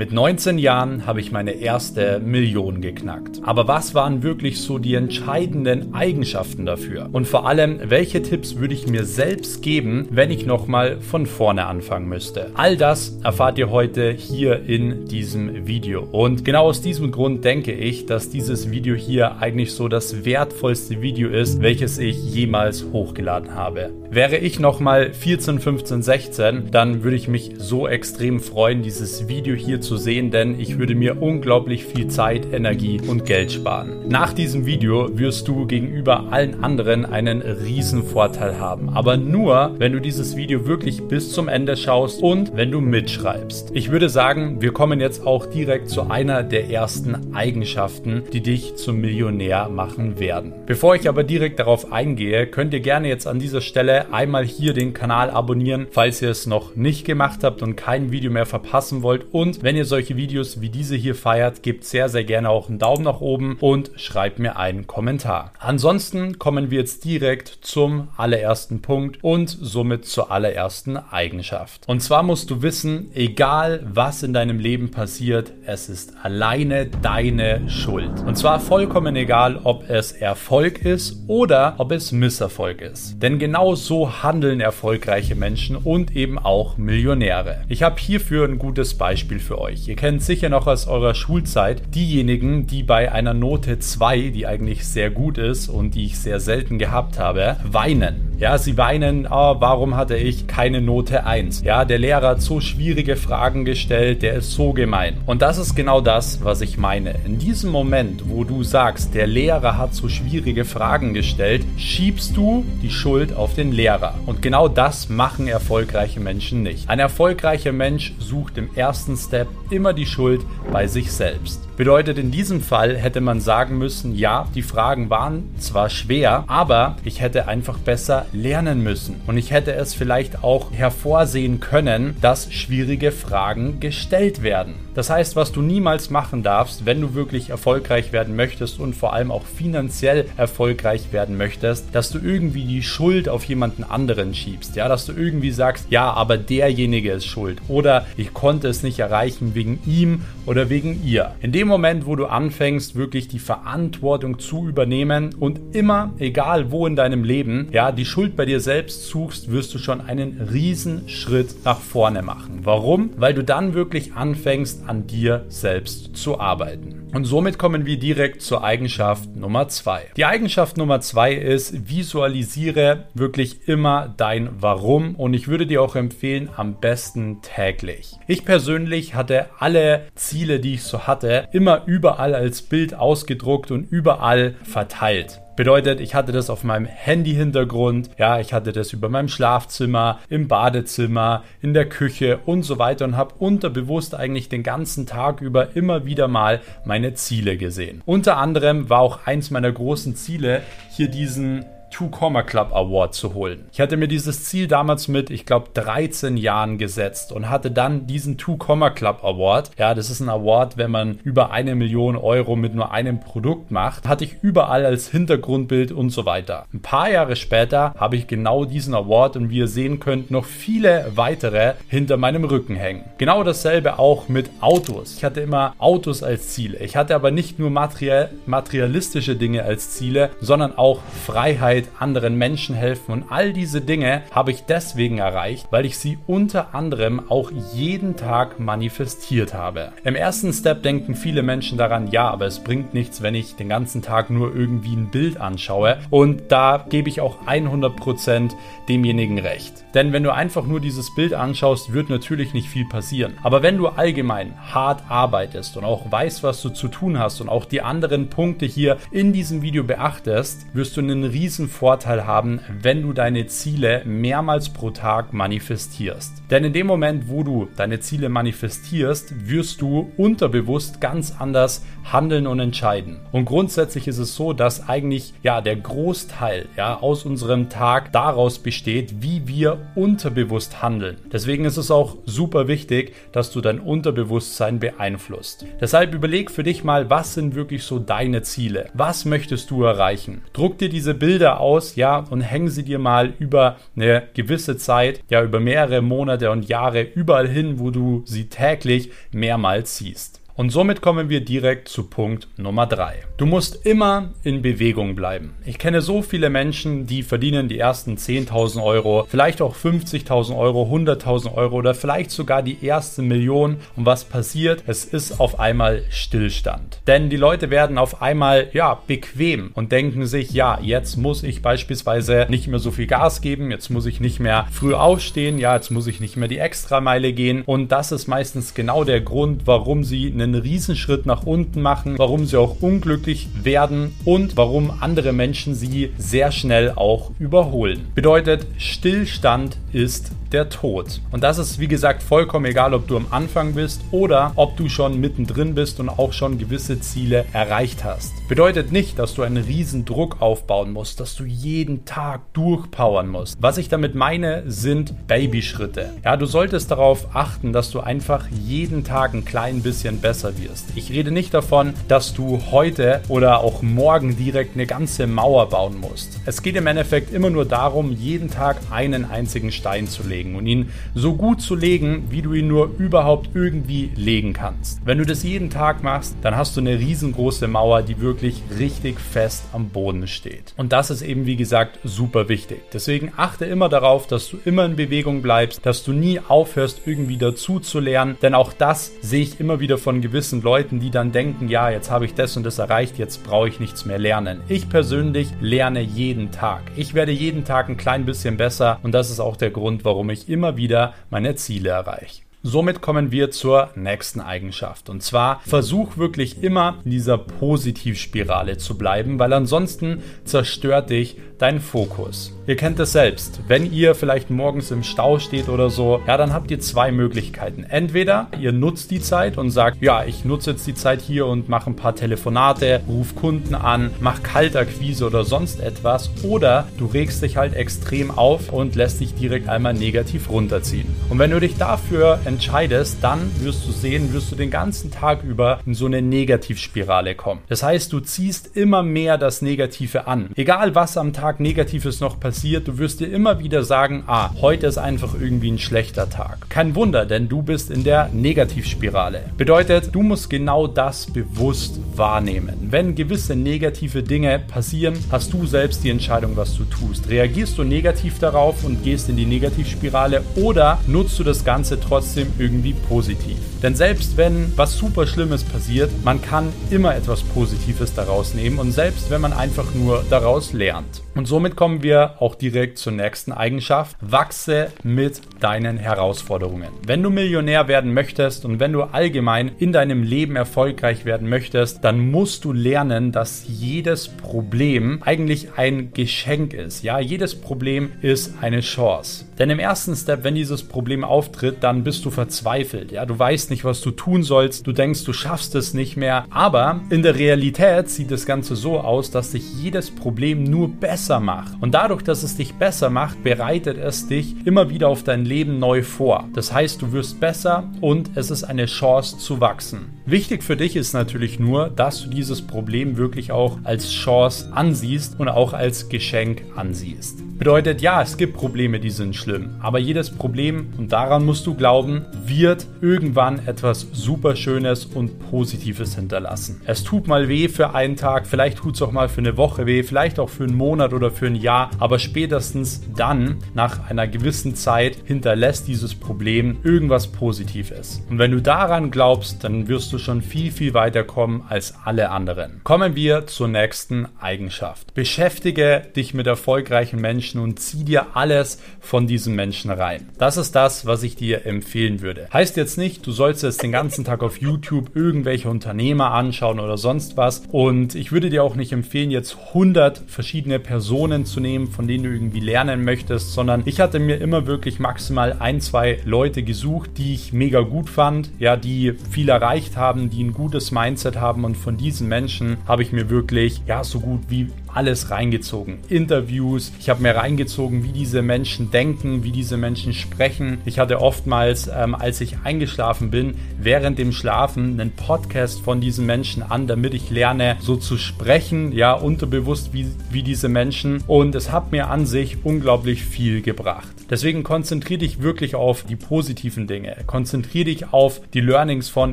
Mit 19 Jahren habe ich meine erste Million geknackt. Aber was waren wirklich so die entscheidenden Eigenschaften dafür? Und vor allem, welche Tipps würde ich mir selbst geben, wenn ich nochmal von vorne anfangen müsste? All das erfahrt ihr heute hier in diesem Video. Und genau aus diesem Grund denke ich, dass dieses Video hier eigentlich so das wertvollste Video ist, welches ich jemals hochgeladen habe. Wäre ich nochmal 14, 15, 16, dann würde ich mich so extrem freuen, dieses Video hier zu sehen, denn ich würde mir unglaublich viel Zeit, Energie und Geld sparen. Nach diesem Video wirst du gegenüber allen anderen einen riesen Vorteil haben, aber nur, wenn du dieses Video wirklich bis zum Ende schaust und wenn du mitschreibst. Ich würde sagen, wir kommen jetzt auch direkt zu einer der ersten Eigenschaften, die dich zum Millionär machen werden. Bevor ich aber direkt darauf eingehe, könnt ihr gerne jetzt an dieser Stelle einmal hier den Kanal abonnieren, falls ihr es noch nicht gemacht habt und kein Video mehr verpassen wollt und wenn wenn ihr solche Videos wie diese hier feiert, gebt sehr, sehr gerne auch einen Daumen nach oben und schreibt mir einen Kommentar. Ansonsten kommen wir jetzt direkt zum allerersten Punkt und somit zur allerersten Eigenschaft. Und zwar musst du wissen, egal was in deinem Leben passiert, es ist alleine deine Schuld. Und zwar vollkommen egal, ob es Erfolg ist oder ob es Misserfolg ist. Denn genau so handeln erfolgreiche Menschen und eben auch Millionäre. Ich habe hierfür ein gutes Beispiel für euch. Ihr kennt sicher noch aus eurer Schulzeit diejenigen, die bei einer Note 2, die eigentlich sehr gut ist und die ich sehr selten gehabt habe, weinen. Ja, sie weinen, oh, warum hatte ich keine Note 1? Ja, der Lehrer hat so schwierige Fragen gestellt, der ist so gemein. Und das ist genau das, was ich meine. In diesem Moment, wo du sagst, der Lehrer hat so schwierige Fragen gestellt, schiebst du die Schuld auf den Lehrer. Und genau das machen erfolgreiche Menschen nicht. Ein erfolgreicher Mensch sucht im ersten Step immer die Schuld bei sich selbst. Bedeutet, in diesem Fall hätte man sagen müssen, ja, die Fragen waren zwar schwer, aber ich hätte einfach besser lernen müssen. Und ich hätte es vielleicht auch hervorsehen können, dass schwierige Fragen gestellt werden. Das heißt, was du niemals machen darfst, wenn du wirklich erfolgreich werden möchtest und vor allem auch finanziell erfolgreich werden möchtest, dass du irgendwie die Schuld auf jemanden anderen schiebst. Ja, dass du irgendwie sagst, ja, aber derjenige ist schuld. Oder ich konnte es nicht erreichen wegen ihm oder wegen ihr. In dem Moment, wo du anfängst, wirklich die Verantwortung zu übernehmen und immer, egal wo in deinem Leben, ja, die Schuld bei dir selbst suchst, wirst du schon einen riesen Schritt nach vorne machen. Warum? Weil du dann wirklich anfängst, an dir selbst zu arbeiten. Und somit kommen wir direkt zur Eigenschaft Nummer zwei. Die Eigenschaft Nummer zwei ist, visualisiere wirklich immer dein Warum und ich würde dir auch empfehlen, am besten täglich. Ich persönlich hatte alle Ziele, die ich so hatte, immer überall als Bild ausgedruckt und überall verteilt. Bedeutet, ich hatte das auf meinem Handy-Hintergrund, ja, ich hatte das über meinem Schlafzimmer, im Badezimmer, in der Küche und so weiter und habe unterbewusst eigentlich den ganzen Tag über immer wieder mal meine Ziele gesehen. Unter anderem war auch eins meiner großen Ziele, hier diesen Two Comma Club Award zu holen. Ich hatte mir dieses Ziel damals mit, ich glaube, 13 Jahren gesetzt und hatte dann diesen Two Comma Club Award. Ja, das ist ein Award, wenn man über eine Million Euro mit nur einem Produkt macht, hatte ich überall als Hintergrundbild und so weiter. Ein paar Jahre später habe ich genau diesen Award und wie ihr sehen könnt, noch viele weitere hinter meinem Rücken hängen. Genau dasselbe auch mit Autos. Ich hatte immer Autos als Ziele. Ich hatte aber nicht nur materiell, materialistische Dinge als Ziele, sondern auch Freiheit Welt, anderen Menschen helfen und all diese Dinge habe ich deswegen erreicht, weil ich sie unter anderem auch jeden Tag manifestiert habe. Im ersten Step denken viele Menschen daran, ja, aber es bringt nichts, wenn ich den ganzen Tag nur irgendwie ein Bild anschaue und da gebe ich auch 100% demjenigen recht. Denn wenn du einfach nur dieses Bild anschaust, wird natürlich nicht viel passieren. Aber wenn du allgemein hart arbeitest und auch weißt, was du zu tun hast und auch die anderen Punkte hier in diesem Video beachtest, wirst du einen riesen Vorteil haben, wenn du deine Ziele mehrmals pro Tag manifestierst. Denn in dem Moment, wo du deine Ziele manifestierst, wirst du unterbewusst ganz anders handeln und entscheiden. Und grundsätzlich ist es so, dass eigentlich ja der Großteil ja aus unserem Tag daraus besteht, wie wir unterbewusst handeln. Deswegen ist es auch super wichtig, dass du dein Unterbewusstsein beeinflusst. Deshalb überleg für dich mal, was sind wirklich so deine Ziele? Was möchtest du erreichen? Druck dir diese Bilder aus, ja, und hängen sie dir mal über eine gewisse Zeit, ja, über mehrere Monate und Jahre überall hin, wo du sie täglich mehrmals siehst. Und somit kommen wir direkt zu Punkt Nummer 3. Du musst immer in Bewegung bleiben. Ich kenne so viele Menschen, die verdienen die ersten 10.000 Euro, vielleicht auch 50.000 Euro, 100.000 Euro oder vielleicht sogar die erste Million. Und was passiert? Es ist auf einmal Stillstand. Denn die Leute werden auf einmal, ja, bequem und denken sich, ja, jetzt muss ich beispielsweise nicht mehr so viel Gas geben, jetzt muss ich nicht mehr früh aufstehen, ja, jetzt muss ich nicht mehr die Extrameile gehen. Und das ist meistens genau der Grund, warum sie einen einen Riesenschritt nach unten machen, warum sie auch unglücklich werden und warum andere Menschen sie sehr schnell auch überholen. Bedeutet, Stillstand ist der Tod. Und das ist, wie gesagt, vollkommen egal, ob du am Anfang bist oder ob du schon mittendrin bist und auch schon gewisse Ziele erreicht hast. Bedeutet nicht, dass du einen riesen Druck aufbauen musst, dass du jeden Tag durchpowern musst. Was ich damit meine, sind Babyschritte. Ja, du solltest darauf achten, dass du einfach jeden Tag ein klein bisschen besser wirst. Ich rede nicht davon, dass du heute oder auch morgen direkt eine ganze Mauer bauen musst. Es geht im Endeffekt immer nur darum, jeden Tag einen einzigen Stein zu legen legen und ihn so gut zu legen, wie du ihn nur überhaupt irgendwie legen kannst. Wenn du das jeden Tag machst, dann hast du eine riesengroße Mauer, die wirklich richtig fest am Boden steht. Und das ist eben, wie gesagt, super wichtig. Deswegen achte immer darauf, dass du immer in Bewegung bleibst, dass du nie aufhörst, irgendwie dazu zu lernen, denn auch das sehe ich immer wieder von gewissen Leuten, die dann denken, ja, jetzt habe ich das und das erreicht, jetzt brauche ich nichts mehr lernen. Ich persönlich lerne jeden Tag. Ich werde jeden Tag ein klein bisschen besser und das ist auch der Grund, warum ich immer wieder meine Ziele erreiche. Somit kommen wir zur nächsten Eigenschaft. Und zwar versuch wirklich immer in dieser Positivspirale zu bleiben, weil ansonsten zerstört dich dein Fokus. Ihr kennt es selbst. Wenn ihr vielleicht morgens im Stau steht oder so, ja, dann habt ihr zwei Möglichkeiten. Entweder ihr nutzt die Zeit und sagt, ja, ich nutze jetzt die Zeit hier und mache ein paar Telefonate, ruf Kunden an, mach Kaltakquise oder sonst etwas. Oder du regst dich halt extrem auf und lässt dich direkt einmal negativ runterziehen. Und wenn du dich dafür entscheidest, dann wirst du sehen, wirst du den ganzen Tag über in so eine Negativspirale kommen. Das heißt, du ziehst immer mehr das Negative an. Egal was am Tag Negatives noch passiert, du wirst dir immer wieder sagen, ah, heute ist einfach irgendwie ein schlechter Tag. Kein Wunder, denn du bist in der Negativspirale. Bedeutet, du musst genau das bewusst wahrnehmen. Wenn gewisse negative Dinge passieren, hast du selbst die Entscheidung, was du tust. Reagierst du negativ darauf und gehst in die Negativspirale oder nutzt du das Ganze trotzdem trotzdem irgendwie positiv. Denn selbst wenn was super Schlimmes passiert, man kann immer etwas Positives daraus nehmen und selbst wenn man einfach nur daraus lernt. Und somit kommen wir auch direkt zur nächsten Eigenschaft. Wachse mit deinen Herausforderungen. Wenn du Millionär werden möchtest und wenn du allgemein in deinem Leben erfolgreich werden möchtest, dann musst du lernen, dass jedes Problem eigentlich ein Geschenk ist. Ja, jedes Problem ist eine Chance. Denn im ersten Step, wenn dieses Problem auftritt, dann bist du verzweifelt. Ja, du weißt nicht, was du tun sollst. Du denkst, du schaffst es nicht mehr. Aber in der Realität sieht das Ganze so aus, dass sich jedes Problem nur besser macht. Und dadurch, dass es dich besser macht, bereitet es dich immer wieder auf dein Leben neu vor. Das heißt, du wirst besser und es ist eine Chance zu wachsen. Wichtig für dich ist natürlich nur, dass du dieses Problem wirklich auch als Chance ansiehst und auch als Geschenk ansiehst. Bedeutet, ja, es gibt Probleme, die sind schlimm, aber jedes Problem, und daran musst du glauben, wird irgendwann etwas super Schönes und Positives hinterlassen. Es tut mal weh für einen Tag, vielleicht tut es auch mal für eine Woche weh, vielleicht auch für einen Monat oder für ein Jahr, aber spätestens dann, nach einer gewissen Zeit, hinterlässt dieses Problem irgendwas Positives. Und wenn du daran glaubst, dann wirst du schon viel, viel weiter kommen als alle anderen. Kommen wir zur nächsten Eigenschaft. Beschäftige dich mit erfolgreichen Menschen und zieh dir alles von diesen Menschen rein. Das ist das, was ich dir empfehlen würde. Heißt jetzt nicht, du sollst jetzt den ganzen Tag auf YouTube irgendwelche Unternehmer anschauen oder sonst was. Und ich würde dir auch nicht empfehlen, jetzt 100 verschiedene Personen zu nehmen, von denen du irgendwie lernen möchtest, sondern ich hatte mir immer wirklich maximal ein, zwei Leute gesucht, die ich mega gut fand, ja, die viel erreicht haben, die ein gutes Mindset haben und von diesen Menschen habe ich mir wirklich, ja, so gut wie alles reingezogen. Interviews, ich habe mir reingezogen, wie diese Menschen denken, wie diese Menschen sprechen. Ich hatte oftmals, ähm, als ich eingeschlafen bin, während dem Schlafen einen Podcast von diesen Menschen an, damit ich lerne, so zu sprechen, ja, unterbewusst wie, wie diese Menschen. Und es hat mir an sich unglaublich viel gebracht. Deswegen konzentriere dich wirklich auf die positiven Dinge. Konzentriere dich auf die Learnings von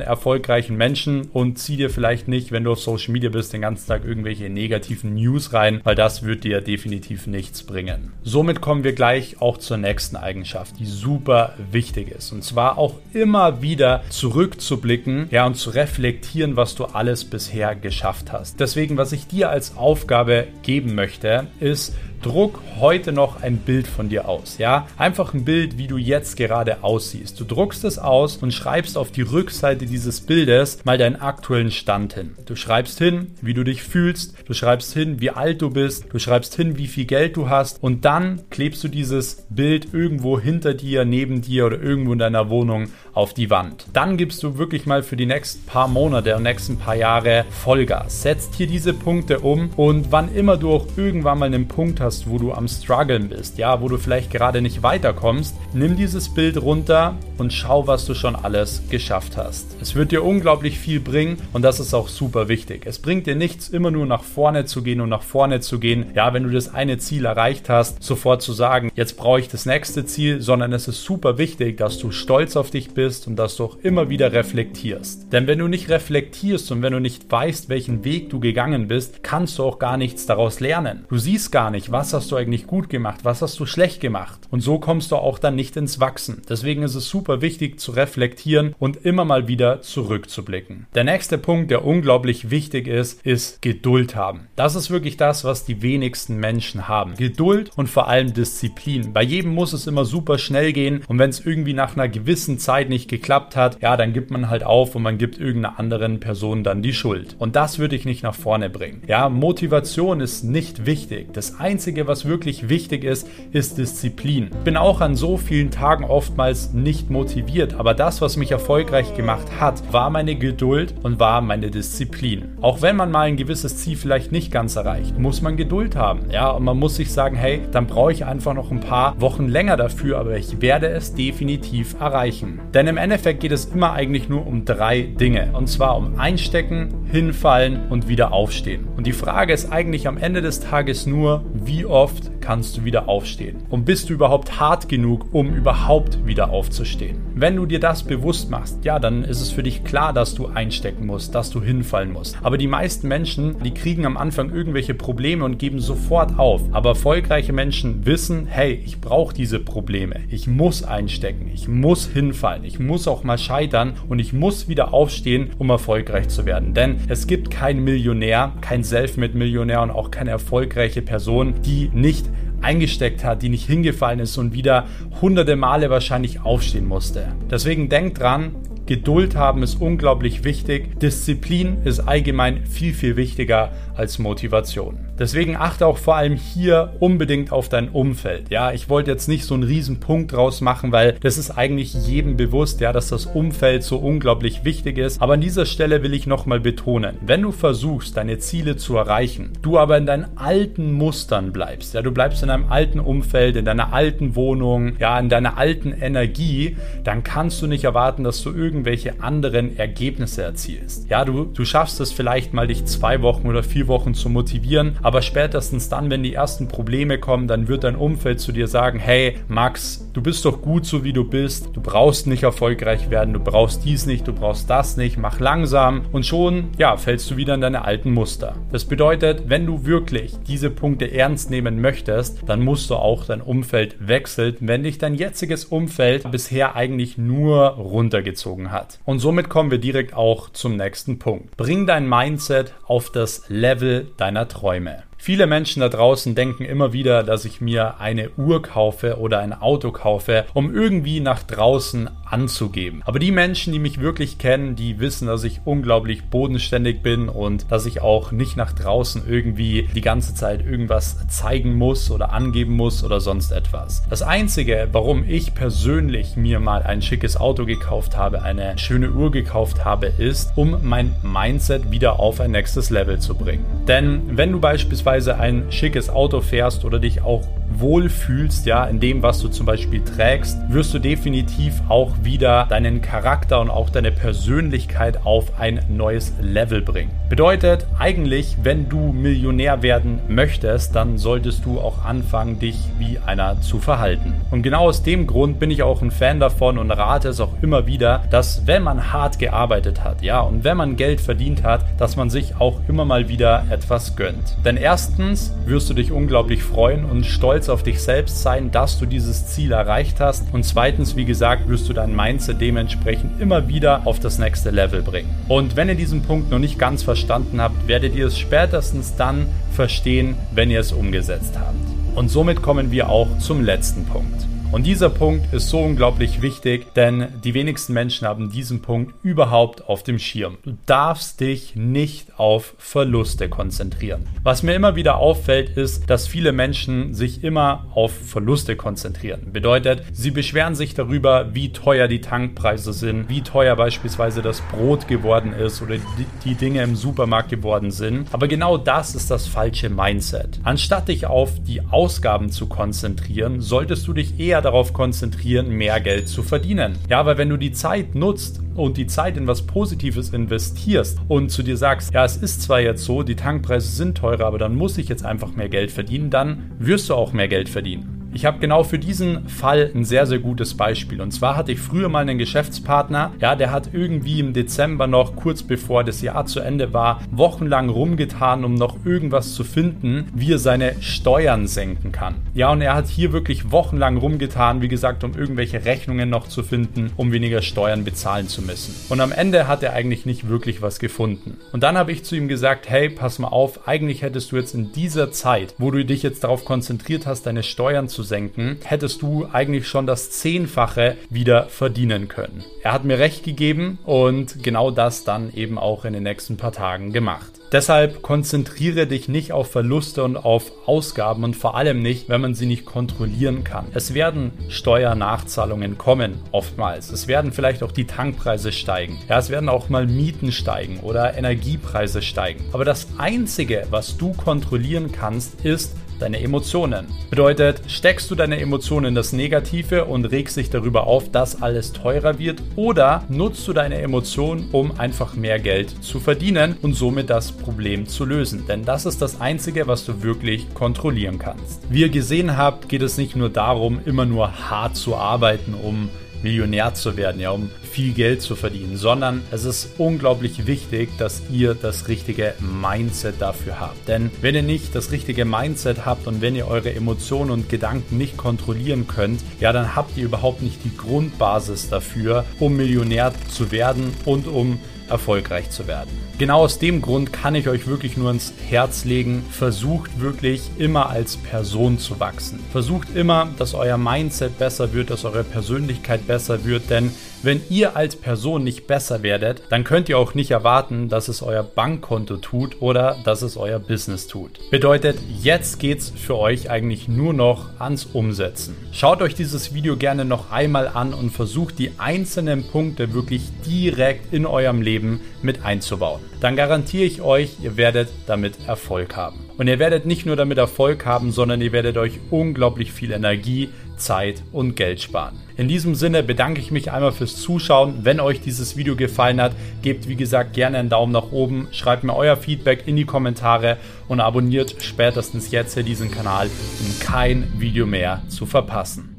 erfolgreichen Menschen und zieh dir vielleicht nicht, wenn du auf Social Media bist, den ganzen Tag irgendwelche negativen News rein, weil das wird dir definitiv nichts bringen. Somit kommen wir gleich auch zur nächsten Eigenschaft, die super wichtig ist. Und zwar auch immer wieder zurückzublicken, ja, und zu reflektieren, was du alles bisher geschafft hast. Deswegen, was ich dir als Aufgabe geben möchte, ist, druck heute noch ein Bild von dir aus, ja? Einfach ein Bild, wie du jetzt gerade aussiehst. Du druckst es aus und schreibst auf die Rückseite dieses Bildes mal deinen aktuellen Stand hin. Du schreibst hin, wie du dich fühlst, du schreibst hin, wie alt du bist, du schreibst hin, wie viel Geld du hast und dann klebst du dieses Bild irgendwo hinter dir, neben dir oder irgendwo in deiner Wohnung auf die Wand. Dann gibst du wirklich mal für die nächsten paar Monate und nächsten paar Jahre Vollgas. Setzt hier diese Punkte um und wann immer du auch irgendwann mal einen Punkt hast, wo du am struggeln bist, ja, wo du vielleicht gerade nicht weiterkommst, nimm dieses Bild runter und schau, was du schon alles geschafft hast. Es wird dir unglaublich viel bringen und das ist auch super wichtig. Es bringt dir nichts, immer nur nach vorne zu gehen und nach vorne zu gehen. Ja, wenn du das eine Ziel erreicht hast, sofort zu sagen, jetzt brauche ich das nächste Ziel, sondern es ist super wichtig, dass du stolz auf dich bist bist und dass du auch immer wieder reflektierst. Denn wenn du nicht reflektierst und wenn du nicht weißt, welchen Weg du gegangen bist, kannst du auch gar nichts daraus lernen. Du siehst gar nicht, was hast du eigentlich gut gemacht, was hast du schlecht gemacht. Und so kommst du auch dann nicht ins Wachsen. Deswegen ist es super wichtig zu reflektieren und immer mal wieder zurückzublicken. Der nächste Punkt, der unglaublich wichtig ist, ist Geduld haben. Das ist wirklich das, was die wenigsten Menschen haben. Geduld und vor allem Disziplin. Bei jedem muss es immer super schnell gehen und wenn es irgendwie nach einer gewissen Zeit nicht nicht geklappt hat, ja, dann gibt man halt auf und man gibt irgendeiner anderen Person dann die Schuld. Und das würde ich nicht nach vorne bringen. Ja, Motivation ist nicht wichtig. Das Einzige, was wirklich wichtig ist, ist Disziplin. Ich bin auch an so vielen Tagen oftmals nicht motiviert, aber das, was mich erfolgreich gemacht hat, war meine Geduld und war meine Disziplin. Auch wenn man mal ein gewisses Ziel vielleicht nicht ganz erreicht, muss man Geduld haben. Ja, und man muss sich sagen, hey, dann brauche ich einfach noch ein paar Wochen länger dafür, aber ich werde es definitiv erreichen. Denn im Endeffekt geht es immer eigentlich nur um drei Dinge. Und zwar um Einstecken, Hinfallen und wieder aufstehen. Und die Frage ist eigentlich am Ende des Tages nur, wie oft kannst du wieder aufstehen? Und bist du überhaupt hart genug, um überhaupt wieder aufzustehen? Wenn du dir das bewusst machst, ja, dann ist es für dich klar, dass du einstecken musst, dass du hinfallen musst. Aber die meisten Menschen, die kriegen am Anfang irgendwelche Probleme und geben sofort auf. Aber erfolgreiche Menschen wissen, hey, ich brauche diese Probleme. Ich muss einstecken. Ich muss hinfallen. Ich muss auch mal scheitern und ich muss wieder aufstehen, um erfolgreich zu werden. Denn es gibt keinen Millionär, kein Selfmade-Millionär und auch keine erfolgreiche Person, die nicht eingesteckt hat, die nicht hingefallen ist und wieder hunderte Male wahrscheinlich aufstehen musste. Deswegen denkt dran, Geduld haben ist unglaublich wichtig. Disziplin ist allgemein viel, viel wichtiger als Motivation. Deswegen achte auch vor allem hier unbedingt auf dein Umfeld. Ja, ich wollte jetzt nicht so einen riesen Punkt draus machen, weil das ist eigentlich jedem bewusst, ja, dass das Umfeld so unglaublich wichtig ist. Aber an dieser Stelle will ich nochmal betonen, wenn du versuchst, deine Ziele zu erreichen, du aber in deinen alten Mustern bleibst, ja, du bleibst in deinem alten Umfeld, in deiner alten Wohnung, ja, in deiner alten Energie, dann kannst du nicht erwarten, dass du irgendwelche anderen Ergebnisse erzielst. Ja, du, du schaffst es vielleicht mal, dich zwei Wochen oder vier Wochen zu motivieren, aber spätestens dann, wenn die ersten Probleme kommen, dann wird dein Umfeld zu dir sagen, hey Max, du bist doch gut so wie du bist, du brauchst nicht erfolgreich werden, du brauchst dies nicht, du brauchst das nicht, mach langsam und schon, ja, fällst du wieder in deine alten Muster. Das bedeutet, wenn du wirklich diese Punkte ernst nehmen möchtest, dann musst du auch dein Umfeld wechseln, wenn dich dein jetziges Umfeld bisher eigentlich nur runtergezogen hat. Und somit kommen wir direkt auch zum nächsten Punkt. Bring dein Mindset auf das Level deiner Träume. Viele Menschen da draußen denken immer wieder, dass ich mir eine Uhr kaufe oder ein Auto kaufe, um irgendwie nach draußen anzugeben. Aber die Menschen, die mich wirklich kennen, die wissen, dass ich unglaublich bodenständig bin und dass ich auch nicht nach draußen irgendwie die ganze Zeit irgendwas zeigen muss oder angeben muss oder sonst etwas. Das Einzige, warum ich persönlich mir mal ein schickes Auto gekauft habe, eine schöne Uhr gekauft habe, ist, um mein Mindset wieder auf ein nächstes Level zu bringen. Denn wenn du beispielsweise beispielsweise ein schickes Auto fährst oder dich auch wohlfühlst, ja, in dem, was du zum Beispiel trägst, wirst du definitiv auch wieder deinen Charakter und auch deine Persönlichkeit auf ein neues Level bringen. Bedeutet eigentlich, wenn du Millionär werden möchtest, dann solltest du auch anfangen, dich wie einer zu verhalten. Und genau aus dem Grund bin ich auch ein Fan davon und rate es auch immer wieder, dass wenn man hart gearbeitet hat, ja, und wenn man Geld verdient hat, dass man sich auch immer mal wieder etwas gönnt. Denn erstens wirst du dich unglaublich freuen und stolz auf dich selbst sein, dass du dieses Ziel erreicht hast. Und zweitens, wie gesagt, wirst du dein Mindset dementsprechend immer wieder auf das nächste Level bringen. Und wenn ihr diesen Punkt noch nicht ganz verstanden habt, werdet ihr es spätestens dann verstehen, wenn ihr es umgesetzt habt. Und somit kommen wir auch zum letzten Punkt. Und dieser Punkt ist so unglaublich wichtig, denn die wenigsten Menschen haben diesen Punkt überhaupt auf dem Schirm. Du darfst dich nicht auf Verluste konzentrieren. Was mir immer wieder auffällt, ist, dass viele Menschen sich immer auf Verluste konzentrieren. Bedeutet, sie beschweren sich darüber, wie teuer die Tankpreise sind, wie teuer beispielsweise das Brot geworden ist oder die, Dinge im Supermarkt geworden sind. Aber genau das ist das falsche Mindset. Anstatt dich auf die Ausgaben zu konzentrieren, solltest du dich eher eher darauf konzentrieren, mehr Geld zu verdienen. Ja, weil wenn du die Zeit nutzt und die Zeit in was Positives investierst und zu dir sagst, ja, es ist zwar jetzt so, die Tankpreise sind teurer, aber dann muss ich jetzt einfach mehr Geld verdienen, dann wirst du auch mehr Geld verdienen. Ich habe genau für diesen Fall ein sehr, sehr gutes Beispiel. Und zwar hatte ich früher mal einen Geschäftspartner, ja, der hat irgendwie im Dezember noch, kurz bevor das Jahr zu Ende war, wochenlang rumgetan, um noch irgendwas zu finden, wie er seine Steuern senken kann. Ja, und er hat hier wirklich wochenlang rumgetan, wie gesagt, um irgendwelche Rechnungen noch zu finden, um weniger Steuern bezahlen zu müssen. Und am Ende hat er eigentlich nicht wirklich was gefunden. Und dann habe ich zu ihm gesagt, hey, pass mal auf, eigentlich hättest du jetzt in dieser Zeit, wo du dich jetzt darauf konzentriert hast, deine Steuern zu senken, hättest du eigentlich schon das Zehnfache wieder verdienen können. Er hat mir recht gegeben und genau das dann eben auch in den nächsten paar Tagen gemacht. Deshalb konzentriere dich nicht auf Verluste und auf Ausgaben und vor allem nicht, wenn man sie nicht kontrollieren kann. Es werden Steuernachzahlungen kommen, oftmals. Es werden vielleicht auch die Tankpreise steigen. Ja, es werden auch mal Mieten steigen oder Energiepreise steigen. Aber das Einzige, was du kontrollieren kannst, ist, deine Emotionen. Bedeutet, steckst du deine Emotionen in das Negative und regst dich darüber auf, dass alles teurer wird oder nutzt du deine Emotionen, um einfach mehr Geld zu verdienen und somit das Problem zu lösen? Denn das ist das Einzige, was du wirklich kontrollieren kannst. Wie ihr gesehen habt, geht es nicht nur darum, immer nur hart zu arbeiten, um Millionär zu werden, ja, um viel Geld zu verdienen, sondern es ist unglaublich wichtig, dass ihr das richtige Mindset dafür habt. Denn wenn ihr nicht das richtige Mindset habt und wenn ihr eure Emotionen und Gedanken nicht kontrollieren könnt, ja, dann habt ihr überhaupt nicht die Grundbasis dafür, um Millionär zu werden und um erfolgreich zu werden. Genau aus dem Grund kann ich euch wirklich nur ins Herz legen, versucht wirklich immer als Person zu wachsen. Versucht immer, dass euer Mindset besser wird, dass eure Persönlichkeit besser wird, denn wenn ihr als Person nicht besser werdet, dann könnt ihr auch nicht erwarten, dass es euer Bankkonto tut oder dass es euer Business tut. Bedeutet, jetzt geht's für euch eigentlich nur noch ans Umsetzen. Schaut euch dieses Video gerne noch einmal an und versucht die einzelnen Punkte wirklich direkt in eurem Leben mit einzubauen. Dann garantiere ich euch, ihr werdet damit Erfolg haben. Und ihr werdet nicht nur damit Erfolg haben, sondern ihr werdet euch unglaublich viel Energie, Zeit und Geld sparen. In diesem Sinne bedanke ich mich einmal fürs Zuschauen. Wenn euch dieses Video gefallen hat, gebt wie gesagt gerne einen Daumen nach oben, schreibt mir euer Feedback in die Kommentare und abonniert spätestens jetzt hier diesen Kanal, um kein Video mehr zu verpassen.